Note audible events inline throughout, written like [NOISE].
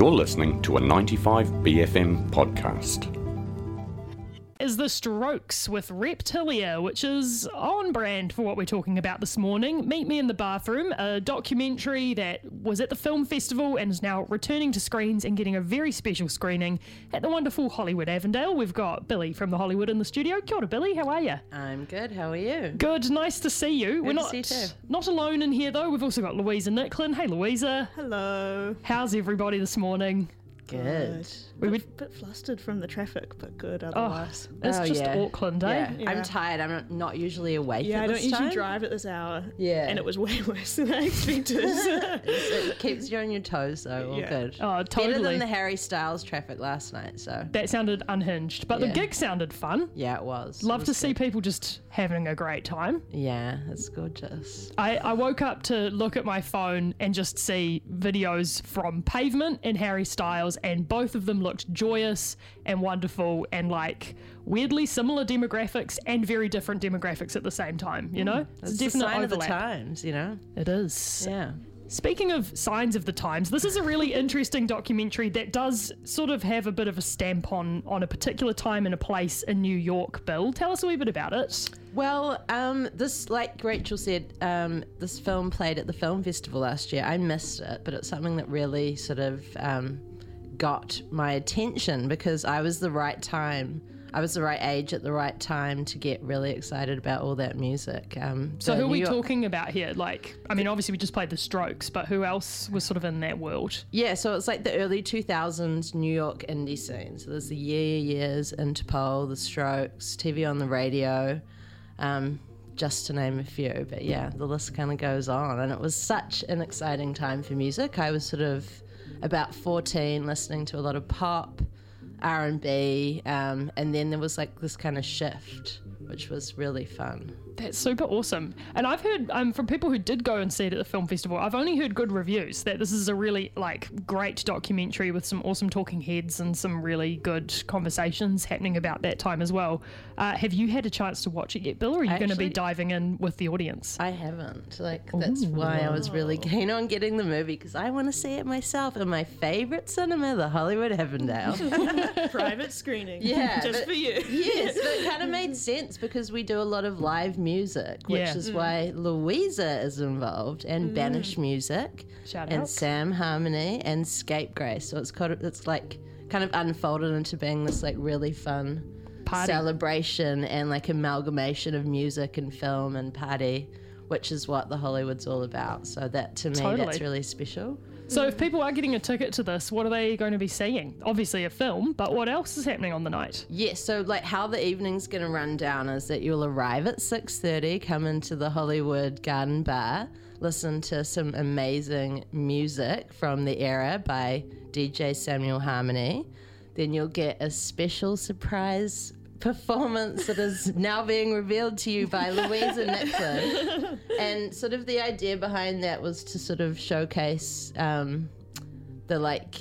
You're listening to a 95BFM podcast. Is The Strokes with Reptilia, which is on brand for what we're talking about this morning. Meet Me in the Bathroom, a documentary that was at the film festival and is now returning to screens and getting a very special screening at the wonderful Hollywood Avondale. We've got Billy from the Hollywood in the studio. Kia ora, Billy. How are you? I'm good. How are you? Good. Nice to see you. we're to not see you too. not alone in here though. We've also got Louisa Nicklin. Hey, Louisa. Hello. How's everybody this morning? Good. We were a bit flustered from the traffic, but good otherwise. Oh, otherwise. it's Oh, just yeah. Auckland, eh? Yeah. I'm tired. I'm not- not usually awake. Yeah, at I don't this usually time. drive at this hour. Yeah. And it was way [LAUGHS] worse than I [LAUGHS] expected. It keeps you on your toes, though. All Yeah. good. Oh, totally. Better than the Harry Styles traffic last night. So That sounded unhinged, but the gig sounded fun. yeah, it was. It Love to was see people just having a great time. Yeah, it's gorgeous. I, I woke up to look at my phone and just see videos from Pavement and Harry Styles, and both of them looked joyous and wonderful and like weirdly similar demographics and very different demographics at the same time. You know, It's the sign of the times, you know. It is. Yeah. Speaking of signs of the times, this is a really interesting documentary that does sort of have a bit of a stamp on on a particular time and a place in New York. Bill, tell us a wee bit about it. Well, um, this, like Rachel said, um, this film played at the film festival last year. I missed it, but it's something that really sort of um, got my attention because I was the right time. I was the right age at the right time to get really excited about all that music. Um, So who are we York- talking about here? Like, I mean, obviously we just played the Strokes, but who else was sort of in that world? Yeah, so it's like the early 2000s New York indie scene. So there's the Yeah Yeah Yeahs, Interpol, The Strokes, TV on the radio, um, just to name a few. But yeah, the list kind of goes on. And it was such an exciting time for music. I was sort of about 14 listening to a lot of pop, R&B, um, and then there was like this kind of shift, which was really fun. That's super awesome. And I've heard um, from people who did go and see it at the film festival, I've only heard good reviews that this is a really like great documentary with some awesome talking heads and some really good conversations happening about that time as well. Uh, have you had a chance to watch it yet, Bill, or are you going to be diving in with the audience? I haven't. Like that's why I was really keen on getting the movie because I want to see it myself in my favorite cinema, the Hollywood Avondale. [LAUGHS] [LAUGHS] Private screening. Yeah, [LAUGHS] Just but- for you. yes, but it [LAUGHS] kind of made sense because we do a lot of live music, which Yeah. is why Louisa is involved, Mm. and Banish Music, Shout and out. Sam Harmony, and Scapegrace. So it's kind of it's like kind of unfolded into being this like really fun Party. celebration and like amalgamation of music and film and party. Which is what the Hollywood's all about. So that to me, Totally. that's really special. So if people are getting a ticket to this, what are they going to be seeing? Obviously a film, but what else is happening on the night? Yes, so like how the evening's going to run down is that you'll arrive at 6:30, come into the Hollywood Garden Bar, listen to some amazing music from the era by DJ Samuel Harmony. Then you'll get a special surprise performance that is now being revealed to you by Louisa Nicklin. And sort of the idea behind that was to sort of showcase um, the like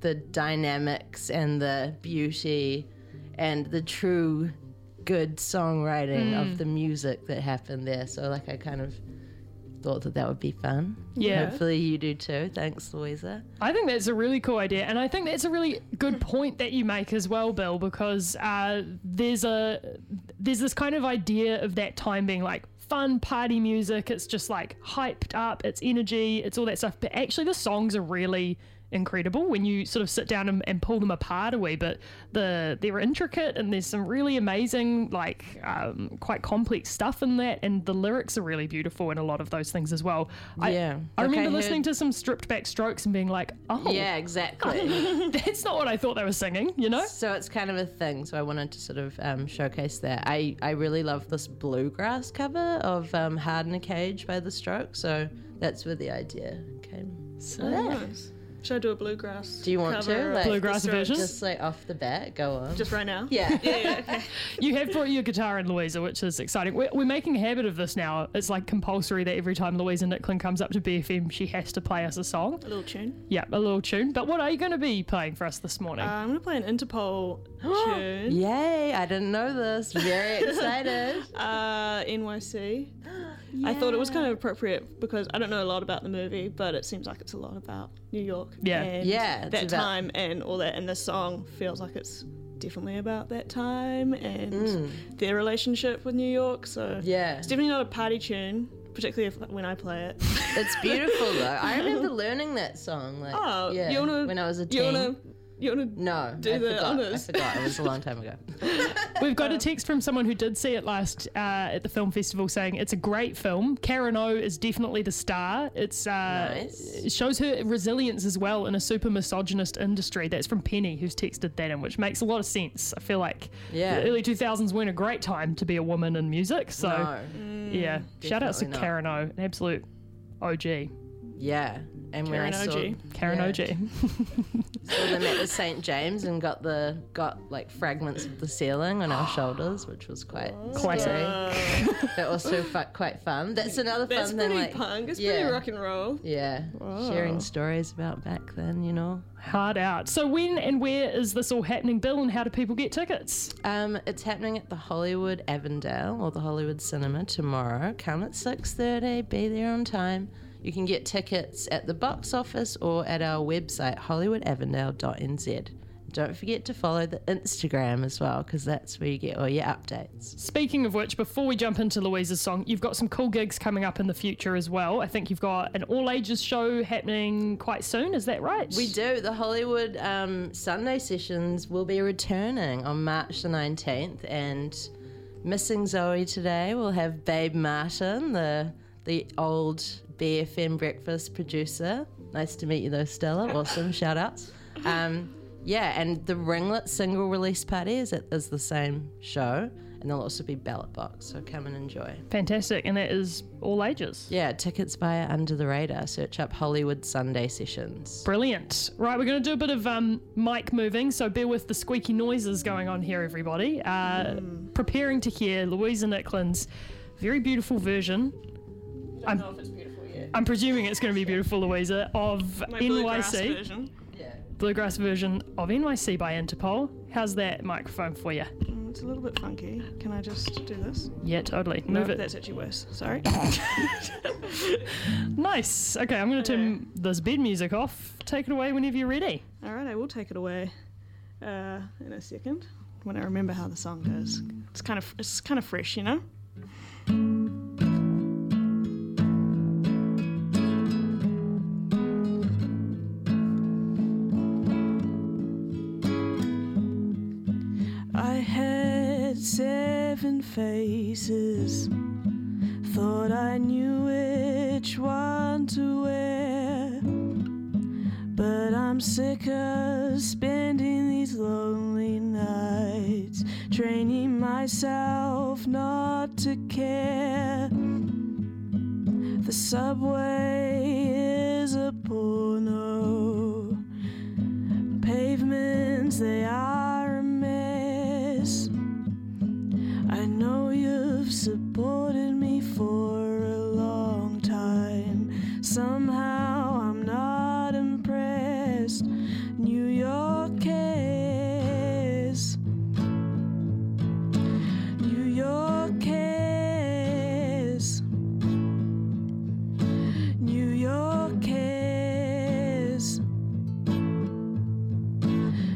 the dynamics and the beauty and the true good songwriting of the music that happened there. So like I kind of thought that that would be fun. Yeah. Hopefully you do too. Thanks, Louisa. I think that's a really cool idea, and I think that's a really good point that you make as well, Bill, because uh, there's a there's this kind of idea of that time being like fun party music. It's just like hyped up, it's energy, it's all that stuff. But actually, the songs are really incredible when you sort of sit down and, and pull them apart a wee bit. The they're intricate and there's some really amazing, like um, quite complex stuff in that, and the lyrics are really beautiful in a lot of those things as well. I, Yeah. I Like, I remember listening to some stripped back strokes and being like, oh, Yeah, exactly. [LAUGHS] that's not what I thought they were singing, you know? so it's kind of a thing. So I wanted to sort of um, showcase that. I, I really love this bluegrass cover of um, Heart in a Cage by The Strokes. So that's where the idea came. So yeah. Nice. Should I do a bluegrass? Do you want to? cover of Like, Bluegrass version? Just like off the bat, go on. Just right now? yeah. [LAUGHS] Yeah, okay. You have brought your guitar in, Louisa, which is exciting. We're, we're making a habit of this now. It's like compulsory that every time Louisa Nicklin comes up to BFM, she has to play us a song. A little tune. Yeah, a little tune. But what are you going to be playing for us this morning? Uh, I'm going to play an Interpol [GASPS] tune. Yay! I didn't know this. Very [LAUGHS] excited. Uh, NYC. [GASPS] [GASPS] I thought it was kind of appropriate because I don't know a lot about the movie, but it seems like it's a lot about New York. Yeah. and Yeah, that about- time and all that. And the song feels like it's definitely about that time and their relationship with New York. So Mm. Yeah. it's definitely not a party tune, particularly if, when I play it. It's beautiful though. I remember [LAUGHS] learning that song. Like, Oh, yeah, you wanna when I was a you teen. wanna you wanna No, do I the forgot. I honours? forgot. It was a long time ago. [LAUGHS] We've got a text from someone who did see it last uh, at the film festival saying it's a great film. Karen O is definitely the star. It's uh, Nice. it shows her resilience as well in a super misogynist industry. That's from Penny, who's texted that in, which makes a lot of sense. I feel like Yeah. the early 2000s weren't a great time to be a woman in music. So no. yeah, shout outs to definitely not. Karen O, an absolute OG. Yeah. And when I Karen saw, OG. Karen yeah, OG. saw them at the St James and got the got like fragments of the ceiling on our [GASPS] shoulders, which was quite Classic. scary. Uh, But also fu- quite fun. That's another that's fun pretty thing. Like, punk. It's yeah. pretty rock and roll. yeah, sharing stories about back then. You know. Hard out. So when and where is this all happening, Bill, and how do people get tickets? Um, it's happening at the Hollywood Avondale or the Hollywood Cinema tomorrow. Come at six thirty. Be there on time. You can get tickets at the box office or at our website hollywoodavondale.nz. Don't forget to follow the Instagram as well because that's where you get all your updates. Speaking of which, before we jump into Louisa's song, you've got some cool gigs coming up in the future as well. I think you've got an all ages show happening quite soon. Is that right? We do. The Hollywood um, Sunday sessions will be returning on March the 19th, and missing Zoe today, we'll have Babe Martin, the the old BFM breakfast producer. Nice to meet you, though, Stella. Awesome. [LAUGHS] Shout outs. Um, yeah, and the Ringlet single release party is, at, is the same show, and there'll also be Ballot Box, so come and enjoy. Fantastic, and that is all ages. Yeah, tickets via Under the Radar. Search up Hollywood Sunday sessions. Brilliant. Right, we're going to do a bit of um, mic moving, so bear with the squeaky noises going on here, everybody. Uh, Preparing to hear Louisa Nicklin's very beautiful version. I don't know if it's beautiful yet. I'm presuming it's going to be beautiful, Louisa, of My bluegrass NYC, version. bluegrass version of NYC by Interpol. How's that microphone for you? Mm, It's a little bit funky. Can I just do this? Yeah, totally. No, Move it. that's actually worse. Sorry. [LAUGHS] Nice. Okay, I'm going to turn this bed music off. Take it away whenever you're ready. All right, I will take it away uh, in a second when I remember how the song goes. It's kind of it's kind of fresh, you know. Faces. Thought I knew which one to wear. But I'm sick of spending these lonely nights, training myself not to care. The subway Somehow I'm not impressed. New York cares. New York cares. New York cares.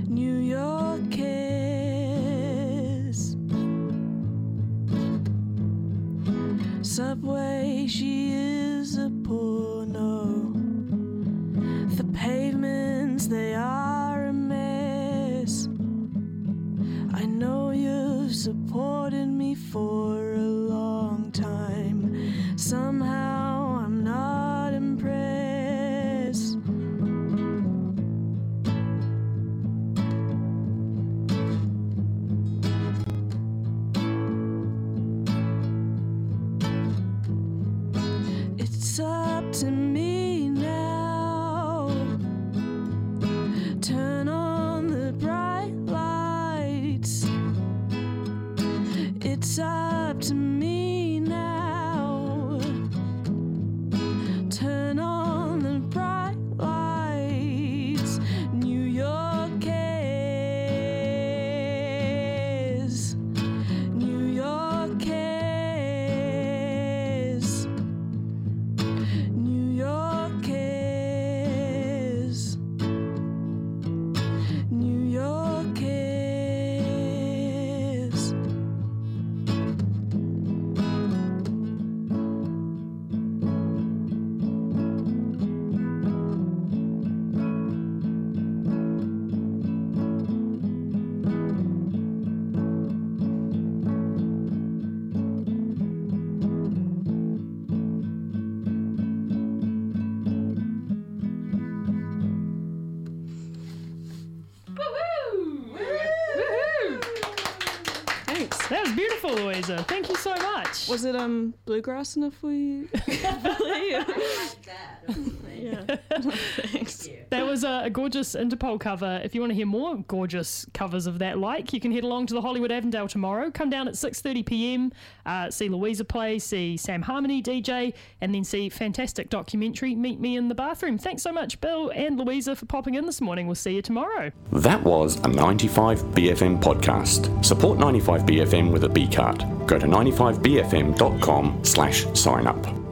New York cares. Subway, she is supported me for a long time. There's beautiful, Louisa. Thank you so much. Was it um bluegrass enough for you? [LAUGHS] [LAUGHS] Billy? yeah. Thanks. That was a, a gorgeous Interpol cover. If you want to hear more gorgeous covers of that like, you can head along to the Hollywood Avondale tomorrow. Come down at 6.30 p.m, uh, see Louisa play, see Sam Harmony DJ, and then see fantastic documentary Meet Me in the Bathroom. Thanks so much, Bill and Louisa, for popping in this morning. We'll see you tomorrow. That was a 95BFM podcast. Support 95BFM with a B card. Go to 95BFM.com slash sign up.